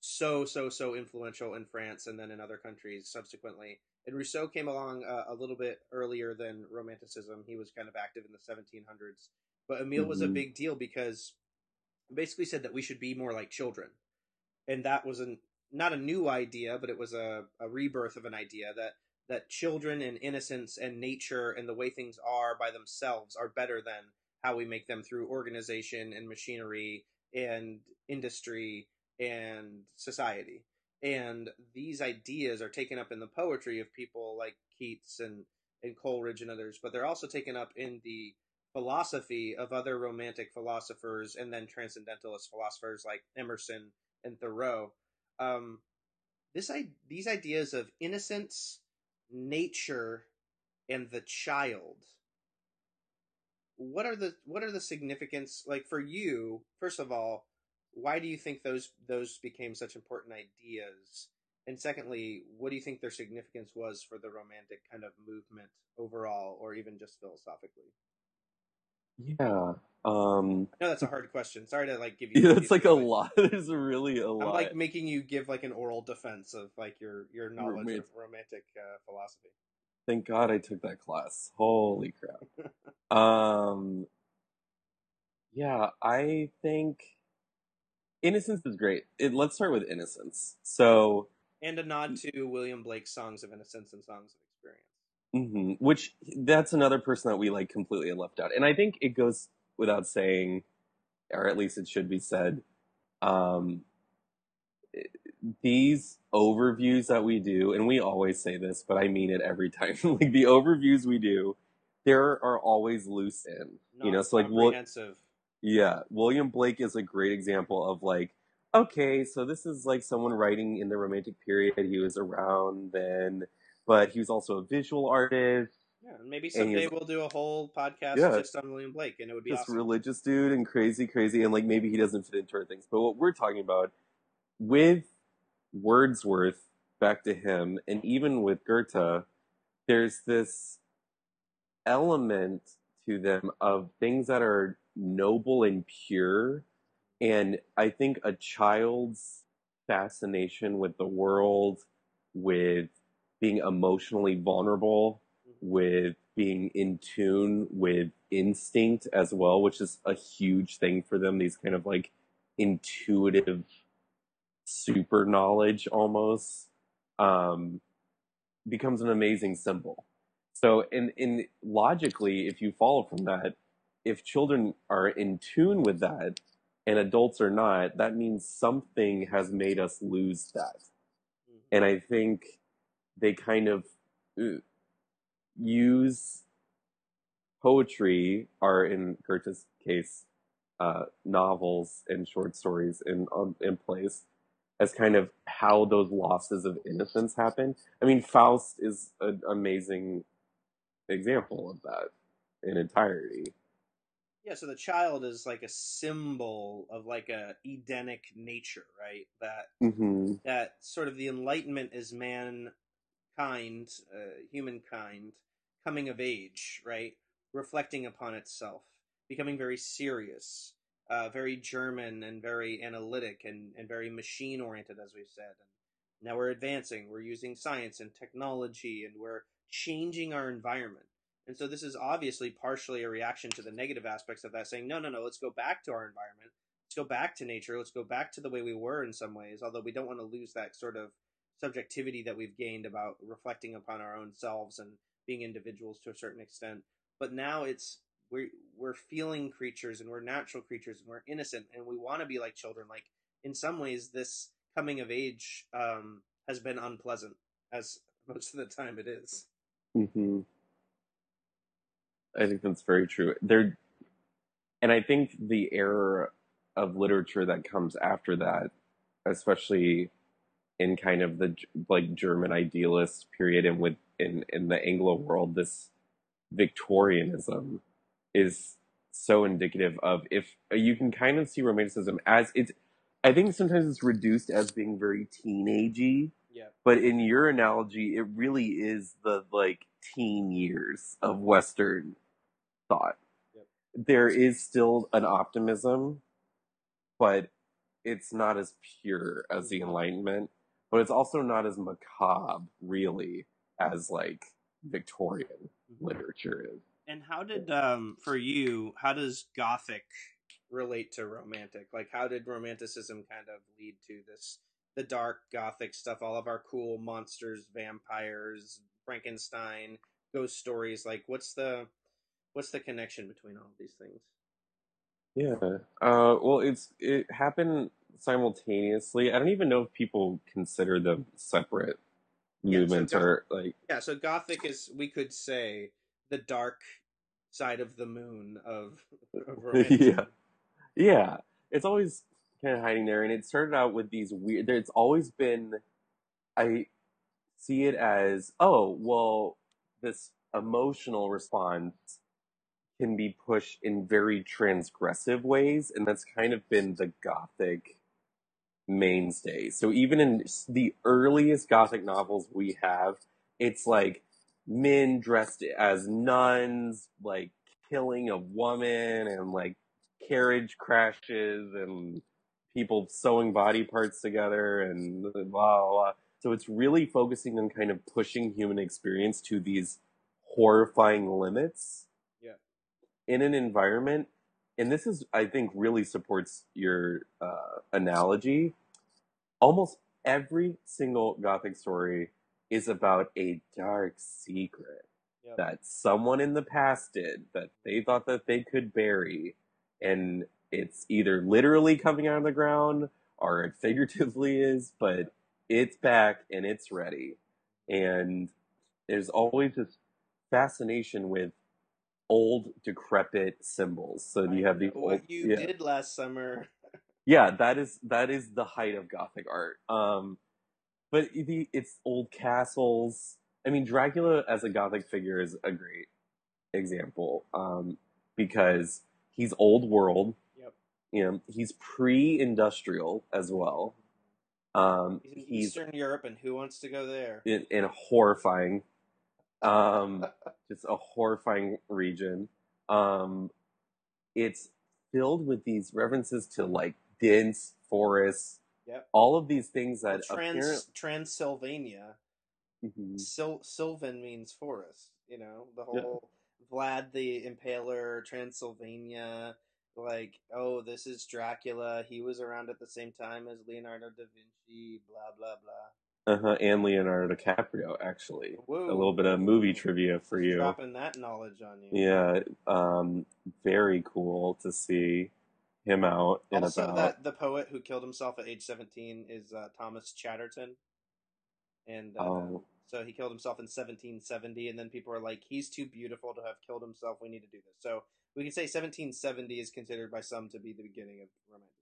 so so so influential in France and then in other countries subsequently. And Rousseau came along uh, a little bit earlier than Romanticism. He was kind of active in the 1700s, but Emile was a Mhm. big deal because basically said that we should be more like children, and that was an not a new idea, but it was a, a rebirth of an idea that that children and innocence and nature and the way things are by themselves are better than how we make them through organization and machinery and industry and society. And these ideas are taken up in the poetry of people like Keats and, and Coleridge and others, but they're also taken up in the philosophy of other romantic philosophers and then transcendentalist philosophers like Emerson and Thoreau. Um, this I, these ideas of innocence, nature, and the child. What are the what are the significance like for you? First of all, why do you think those those became such important ideas? And secondly, what do you think their significance was for the romantic kind of movement overall, or even just philosophically? Yeah um I know that's a hard question. Sorry to like give you. yeah, it's like a lot there's really a I'm like making you give like an oral defense of like your your knowledge Romance- of romantic uh, philosophy. thank god i took that class holy crap um yeah i think innocence is great it, let's start with innocence so And a nod to William Blake's Songs of Innocence and Songs of Experience. hmm Which that's another person that we like completely left out, and I think it goes without saying, or at least it should be said, Um, these overviews that we do, and we always say this, but I mean it every time. like the overviews we do, there are always loose in. You know, so like comprehensive. yeah, William Blake is a great example of like, okay, so this is like someone writing in the Romantic period. He was around then, but he was also a visual artist. Yeah, and maybe someday he's- we'll do a whole podcast Yeah. just on William Blake, and it would be just awesome. religious dude and crazy, crazy, and like maybe he doesn't fit into our things. But what we're talking about with Wordsworth, back to him, and even with Goethe, there's this element to them of things that are noble and pure. And I think a child's fascination with the world, with being emotionally vulnerable, with being in tune with instinct as well, which is a huge thing for them. These kind of like intuitive super knowledge almost um, becomes an amazing symbol. So, in, in logically, if you follow from that, if children are in tune with that and adults are not, that means something has made us lose that. Mhm. And I think they kind of uh, use poetry, or in Goethe's case, uh, novels and short stories in um, in plays, as kind of how those losses of innocence happen. I mean, Faust is an amazing example of that in entirety. Yeah, so the child is like a symbol of like a Edenic nature, right? That hmm that sort of the Enlightenment is mankind, uh, humankind coming of age, right? Reflecting upon itself, becoming very serious, uh, very German and very analytic and, and very machine oriented, as we've said. And now we're advancing, we're using science and technology, and we're changing our environment. And so this is obviously partially a reaction to the negative aspects of that, saying, no, no, no, let's go back to our environment. Let's go back to nature. Let's go back to the way we were in some ways, although we don't want to lose that sort of subjectivity that we've gained about reflecting upon our own selves and being individuals to a certain extent. But now it's we're we're feeling creatures and we're natural creatures and we're innocent and we want to be like children. Like in some ways, this coming of age um, has been unpleasant, as most of the time it is. hmm I think that's very true. There, and I think the era of literature that comes after that, especially in kind of the like German idealist period and with in in the Anglo world, this Victorianism is so indicative of if you can kind of see romanticism as it's. I think sometimes it's reduced as being very teenagey, Yeah. but in your analogy, it really is the like teen years of Western thought. Yep. There is still an optimism, but it's not as pure as the Enlightenment. But it's also not as macabre, really, as like Victorian literature is. And how did um for you, how does gothic relate to romantic? Like how did romanticism kind of lead to this the dark gothic stuff, all of our cool monsters, vampires, Frankenstein, ghost stories, like what's the what's the connection between all of these things? Yeah. Uh, well, it's it happened simultaneously. I don't even know if people consider them separate Yeah, so movements Goth- or like Yeah, so gothic is we could say the dark side of the moon of, of romanticism. Yeah, it's always kind of hiding there, and it started out with these weird. There's always been, I see it as, oh, well, this emotional response can be pushed in very transgressive ways, and that's kind of been the gothic mainstay. So even in the earliest gothic novels we have, it's like men dressed as nuns, like killing a woman, and like carriage crashes and people sewing body parts together and blah, blah, blah. So it's really focusing on kind of pushing human experience to these horrifying limits Yeah. in an environment. And this is, I think, really supports your uh, analogy. Almost every single Gothic story is about a dark secret Yep. that someone in the past did that they thought that they could bury and it's either literally coming out of the ground or it figuratively is, but it's back and it's ready. And there's always this fascination with old decrepit symbols. So you have the what you yeah, did last summer. yeah, that is that is the height of Gothic art. Um, but the it's old castles. I mean, Dracula as a Gothic figure is a great example um, because he's old world. Yep. You know, he's pre-industrial as well. Um, He's in he's Eastern Europe, and who wants to go there? in, in horrifying, um, just a horrifying region. Um, it's filled with these references to like dense forests, Yep. all of these things Well, that Trans apparent- Transylvania. Mhm. Sil- Sylvan means forest. You know the Yeah. whole Vlad the Impaler, Transylvania. Like, oh, this is Dracula. He was around at the same time as Leonardo da Vinci. Blah blah blah. Uh-huh, and Leonardo DiCaprio, actually. Whoa. A little bit of movie trivia for you. Dropping that knowledge on you. Yeah, um, very cool to see him out and Also, about. that the poet who killed himself at age seventeen is uh, Thomas Chatterton, and uh, Oh. so he killed himself in seventeen seventy. And then people are like, "He's too beautiful to have killed himself. We need to do this." So we can say seventeen seventy is considered by some to be the beginning of Romanticism.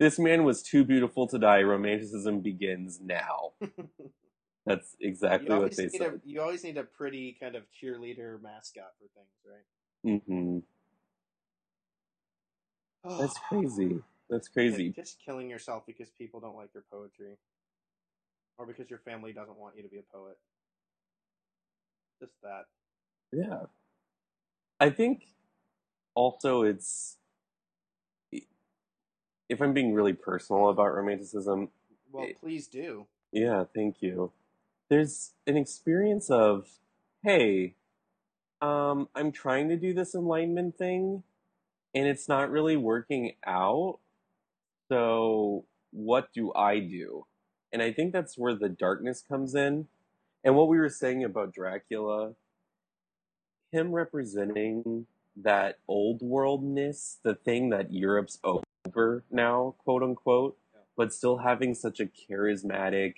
This man was too beautiful to die. Romanticism begins now. That's exactly what they need a said. you always need a pretty kind of cheerleader mascot for things, right? hmm That's crazy. That's crazy. Just killing yourself because people don't like your poetry, or because your family doesn't want you to be a poet. Just that. Yeah. I think also it's if I'm being really personal about romanticism, Well, It- please do. yeah, thank you. There's an experience of, hey, um, I'm trying to do this enlightenment thing and it's not really working out. So what do I do? And I think that's where the darkness comes in. And what we were saying about Dracula, him representing that old worldness, the thing that Europe's over now, quote unquote, Yeah. but still having such a charismatic,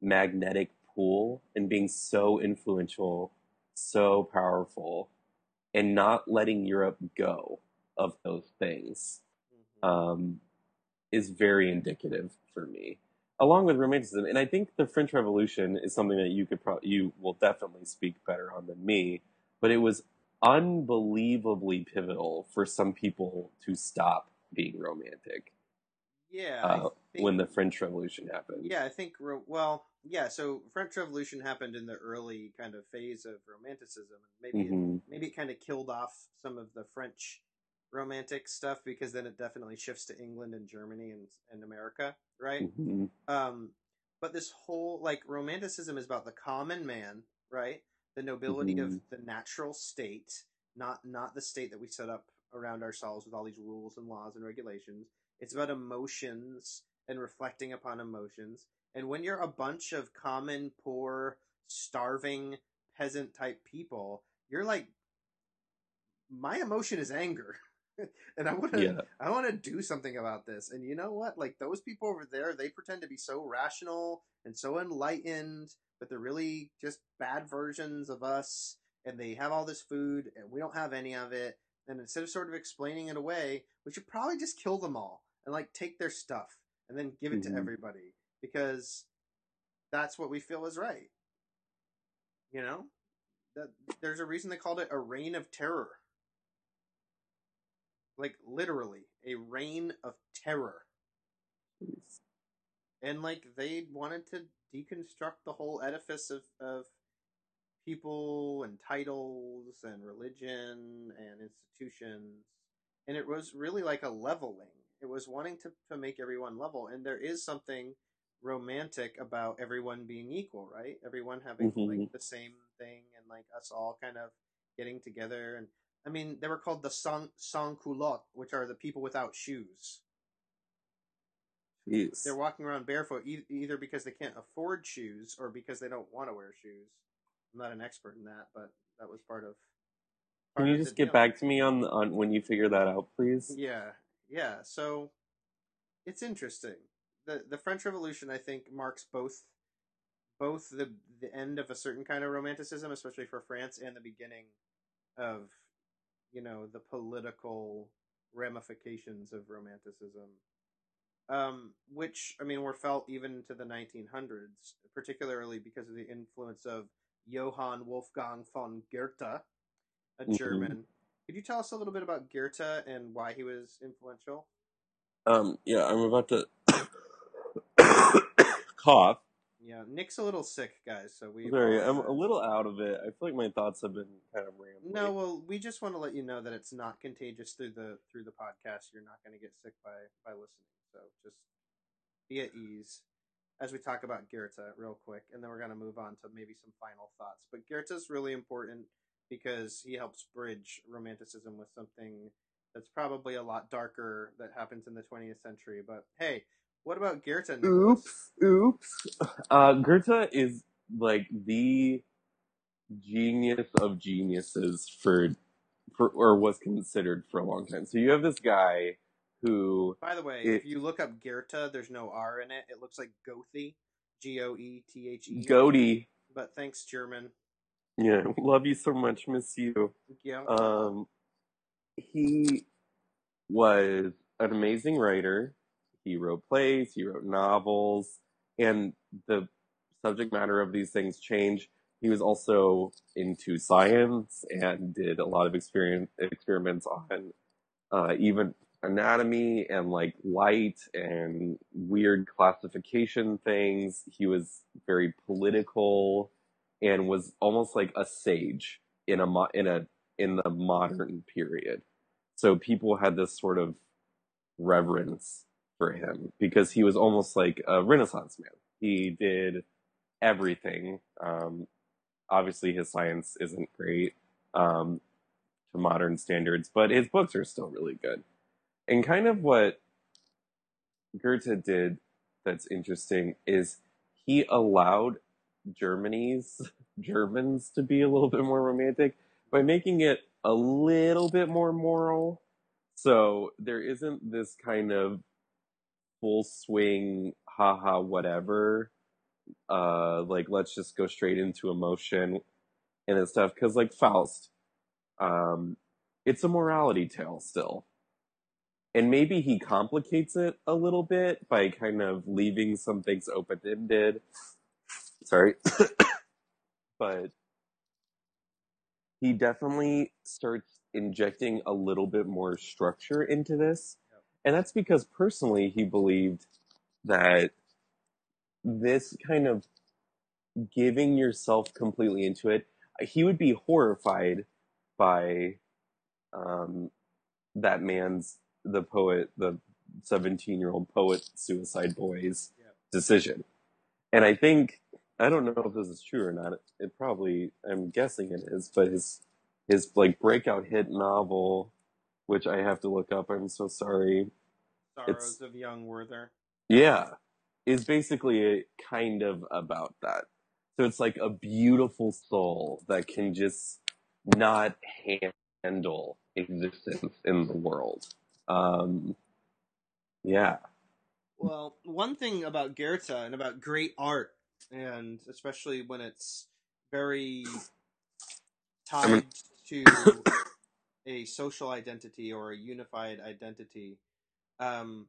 magnetic pull and being so influential, so powerful, and not letting Europe go of those things Mhm. um, is very indicative for me, along with Romanticism. And I think the French Revolution is something that you could pro- you will definitely speak better on than me. But it was unbelievably pivotal for some people to stop being romantic yeah. uh, think, when the French Revolution happened. yeah, I think well, yeah. So French Revolution happened in the early kind of phase of Romanticism. Maybe it, hmm maybe it kind of killed off some of the French romantic stuff because then it definitely shifts to England and Germany and and America, right? hmm Um, but this whole like romanticism is about the common man, right? The nobility of Mhm. the natural state, not not the state that we set up around ourselves with all these rules and laws and regulations. It's about emotions and reflecting upon emotions. And when you're a bunch of common, poor, starving peasant type people, you're like, my emotion is anger. and I want to Yeah. I want to do something about this. And you know what? Like those people over there, they pretend to be so rational and so enlightened, but they're really just bad versions of us. And they have all this food, and we don't have any of it. And instead of sort of explaining it away, we should probably just kill them all and like take their stuff and then give it Mhm. to everybody because that's what we feel is right. You know, that there's a reason they called it a reign of terror like literally a reign of terror and like they wanted to deconstruct the whole edifice of, of people and titles and religion and institutions and it was really like a leveling it was wanting to, to make everyone level and there is something romantic about everyone being equal right everyone having Mhm. like the same thing and like us all kind of getting together and I mean, they were called the sans, sans culotte, which are the people without shoes. Jeez. They're walking around barefoot e- either because they can't afford shoes or because they don't want to wear shoes. I'm not an expert in that, but that was part of Can you just get deal. back to me on on when you figure that out, please? Yeah, yeah. So it's interesting. the The French Revolution, I think, marks both both the the end of a certain kind of romanticism, especially for France, and the beginning of you know the political ramifications of romanticism. Um, which I mean were felt even to the 1900s, particularly because of the influence of Johann Wolfgang von Goethe, a Mhm. German. Could you tell us a little bit about Goethe and why he was influential? Um, yeah, I'm about to cough. Yeah, Nic's a little sick, guys, so we. Sorry, I'm a little out of it. I feel like my thoughts have been kind of rambling. No, well, we just want to let you know that it's not contagious through the through the podcast. You're not going to get sick by by listening. So just be at ease as we talk about Goethe real quick, and then we're going to move on to maybe some final thoughts. But Goethe's really important because he helps bridge romanticism with something that's probably a lot darker that happens in the 20th century. But hey, what about Goethe? Oops, oops. Uh, Goethe is like the genius of geniuses for, for, or was considered for a long time. So you have this guy who, By the way, It- if you look up Goethe, there's no R in it. It looks like Goethe, G O E T H E. Goaty, But thanks, German. yeah, love you so much, miss you. Yeah. Um, he was an amazing writer. He wrote plays, he wrote novels, and the subject matter of these things change. He was also into science and did a lot of experience, experiments on uh, even anatomy and like light and weird classification things. He was very political and was almost like a sage in a in a in the modern period. So people had this sort of reverence for him because he was almost like a Renaissance man. He did everything. Um, obviously, his science isn't great um, to modern standards, but his books are still really good. And kind of what Goethe did that's interesting is he allowed Germany's Germans to be a little bit more romantic by making it a little bit more moral. So there isn't this kind of full swing, haha, whatever. Uh, like let's just go straight into emotion and stuff. Cause like Faust, um, it's a morality tale still. And maybe he complicates it a little bit by kind of leaving some things open ended. Sorry. but he definitely starts injecting a little bit more structure into this. And that's because personally he believed that this kind of giving yourself completely into it, he would be horrified by um, that man's, the poet, the 17 year old poet, Suicide Boy's Yep. decision. And I think, I don't know if this is true or not. It, it probably, I'm guessing it is, but his, his like breakout hit novel, which I have to look up, I'm so sorry. Sorrows it's- of Young Werther. Yeah, is basically a, kind of about that. So it's like a beautiful soul that can just not handle existence in the world. Um, yeah. Well, one thing about Goethe and about great art, and especially when it's very tied to a social identity or a unified identity, um,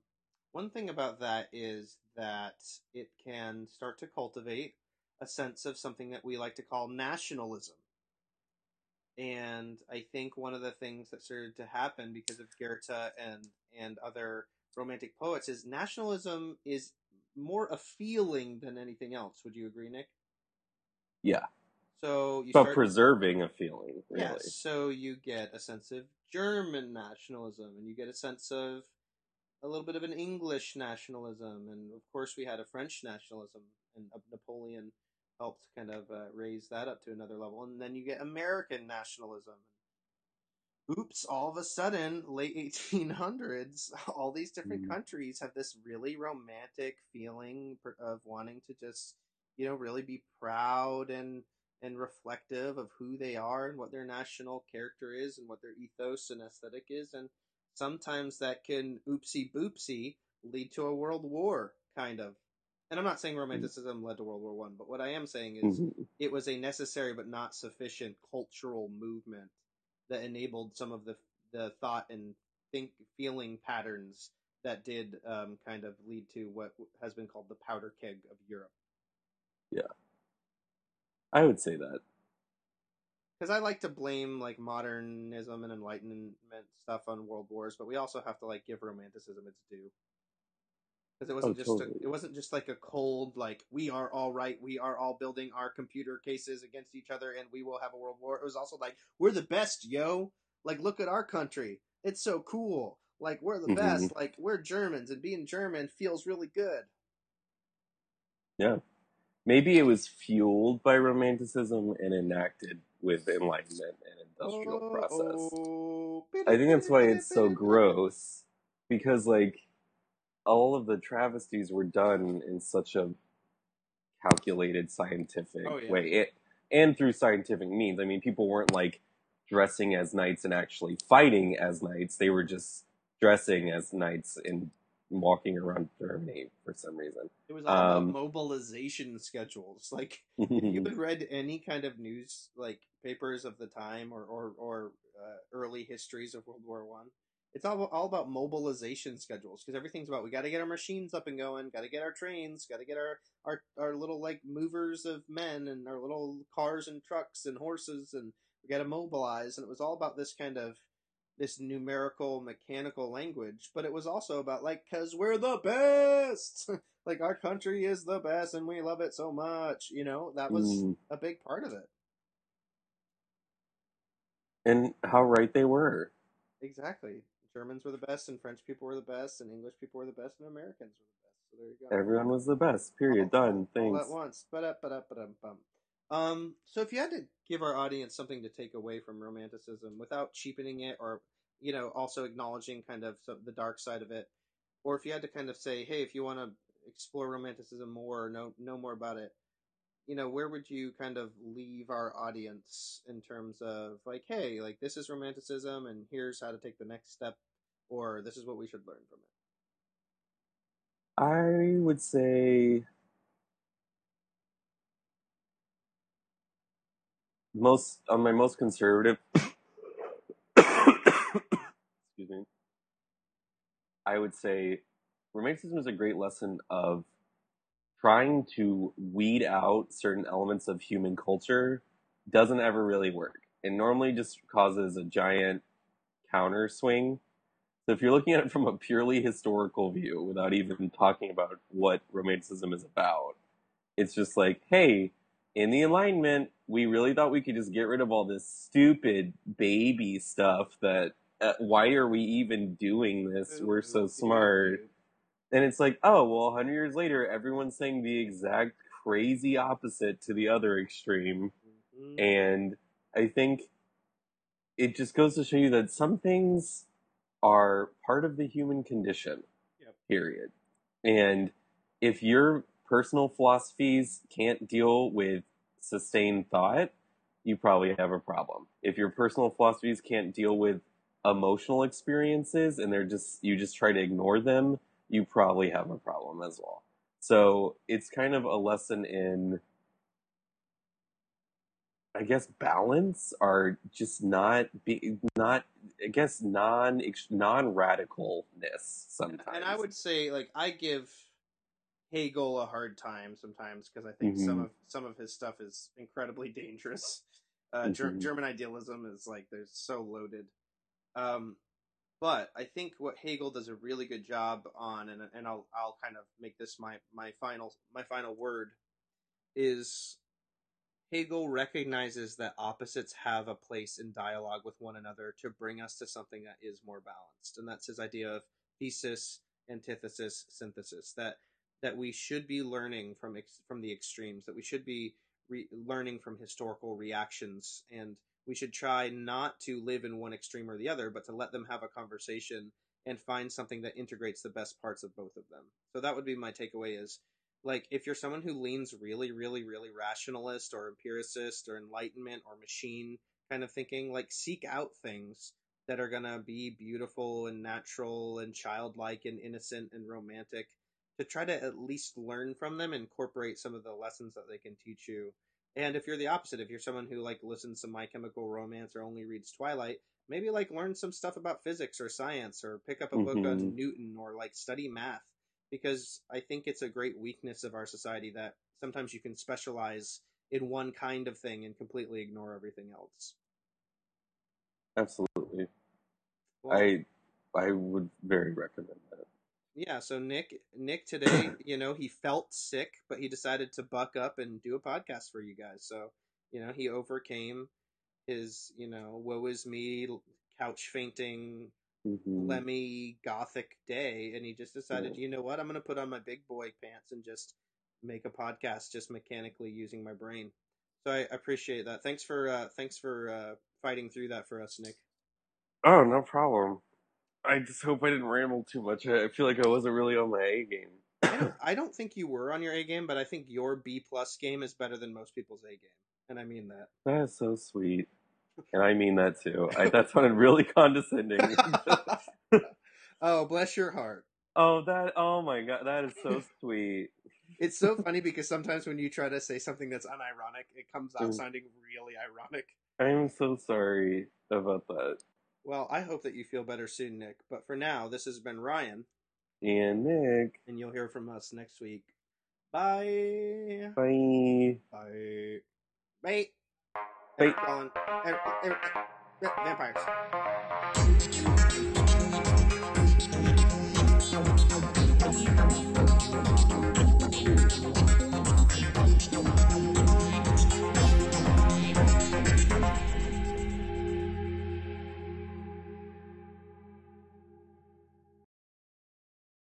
one thing about that is that it can start to cultivate a sense of something that we like to call nationalism. And I think one of the things that started to happen because of Goethe and and other romantic poets is nationalism is more a feeling than anything else. Would you agree, Nic? Yeah. So you But start, preserving a feeling, really. yeah. So you get a sense of German nationalism, and you get a sense of a little bit of an English nationalism, and of course we had a French nationalism, and Napoleon helped kind of uh, raise that up to another level, and then you get American nationalism. Oops! All of a sudden, late 1800s, all these different Mhm. countries have this really romantic feeling of wanting to just, you know, really be proud and and reflective of who they are and what their national character is and what their ethos and aesthetic is. And sometimes that can oopsie boopsie lead to a world war, kind of. And I'm not saying romanticism led to World War One, but what I am saying is Mhm. it was a necessary but not sufficient cultural movement that enabled some of the the thought and think feeling patterns that did um, kind of lead to what has been called the powder keg of Europe. Yeah, I would say that. Because I like to blame like modernism and enlightenment stuff on world wars, but we also have to like give romanticism its due. Because it wasn't Oh, just totally. a, it wasn't just like a cold like we are all right, we are all building our computer cases against each other, and we will have a world war. It was also like we're the best, yo. Like look at our country, it's so cool. Like we're the Mhm. best. Like we're Germans, and being German feels really good. Yeah. Maybe it was fueled by romanticism and enacted with enlightenment and industrial process. Oh, I think that's why it's so gross because like all of the travesties were done in such a calculated scientific Oh, yeah. way it, and through scientific means. I mean, people weren't like dressing as knights and actually fighting as knights. They were just dressing as knights and walking around Germany for some reason. It was all Um, about mobilization schedules. Like if you had read any kind of news like papers of the time or or, or uh, early histories of World War One, it's all all about mobilization schedules because everything's about we got to get our machines up and going, got to get our trains, got to get our, our our little like movers of men and our little cars and trucks and horses and we got to mobilize. And it was all about this kind of this numerical mechanical language. But it was also about like cuz we're the best! Like our country is the best and we love it so much you know? That was Mm. a big part of it. And how right they were. exactly germans were the best and french people were the best and english people were the best and americans were the best so there you go Everyone was the best. Period. all, Done. all, all at once Ba-da-ba-da-ba-dum-bum. um so if you had to give our audience something to take away from romanticism without cheapening it or you know also acknowledging kind of the dark side of it or if you had to kind of say hey if you want to explore romanticism more or know know more about it you know where would you kind of leave our audience in terms of like hey like this is romanticism and here's how to take the next step or this is what we should learn from it? I would say most on my most conservative excuse me I would say romanticism is a great lesson of trying to weed out certain elements of human culture doesn't ever really work. It normally just causes a giant counter swing. So if you're looking at it from a purely historical view without even talking about what romanticism is about, it's just like, hey, in the Enlightenment, we really thought we could just get rid of all this stupid baby stuff that uh, why are we even doing this? We're so smart. And it's like, oh, well, 100 years later, everyone's saying the exact crazy opposite to the other extreme. Mhm. And I think it just goes to show you that some things are part of the human condition, Yep. period. And if your personal philosophies can't deal with sustained thought, you probably have a problem. If your personal philosophies can't deal with emotional experiences and they're just you just try to ignore them, you probably have a problem as well. So it's kind of a lesson in I guess balance are just not be not I guess non non radicalness sometimes. And I would say, like, I give Hegel a hard time sometimes because I think some Mhm. of some of his stuff is incredibly dangerous. Uh, Ger- Mhm. German idealism is like they're so loaded. Um, but I think what Hegel does a really good job on, and and I'll I'll kind of make this my my final my final word is Hegel recognizes that opposites have a place in dialogue with one another to bring us to something that is more balanced, and that's his idea of thesis, antithesis, synthesis. That that we should be learning from ex- from the extremes. That we should be re- learning from historical reactions, and we should try not to live in one extreme or the other, but to let them have a conversation and find something that integrates the best parts of both of them. So that would be my takeaway: is like if you're someone who leans really really really rationalist or empiricist or enlightenment or machine kind of thinking like seek out things that are to be beautiful and natural and childlike and innocent and romantic to try to at least learn from them incorporate some of the lessons that they can teach you and if you're the opposite if you're someone who like listens to my chemical romance or only reads twilight maybe like learn some stuff about physics or science or pick up a book on Mhm. newton or like study math because I think it's a great weakness of our society that sometimes you can specialize in one kind of thing and completely ignore everything else. Absolutely. Well, I I would very recommend that. Yeah, so Nic Nic today, you know, he felt sick, but he decided to buck up and do a podcast for you guys. So, you know, he overcame his, you know, woe is me couch fainting Mhm. lemmy gothic day and he just decided, you know what, I'm gonna put on my big boy pants and just make a podcast just mechanically using my brain. So I appreciate that. Thanks for uh thanks for uh fighting through that for us, Nic. Oh, no problem. I just hope I didn't ramble too much. I feel like I wasn't really on my A game. I don't I don't think you were on your A game, but I think your B plus game is better than most people's A game. And I mean that. That is so sweet. And I mean that too. I, that sounded really condescending. oh, bless your heart. oh, that, oh my god, that is so sweet. It's so funny because sometimes when you try to say something that's unironic, it comes out Mm. sounding really ironic. I am so sorry about that. Well, I hope that you feel better soon, Nic. But for now, this has been Ryan, And Nic, and you'll hear from us next week. Bye. bye. Bye. Bye. Bye. Er- vampires.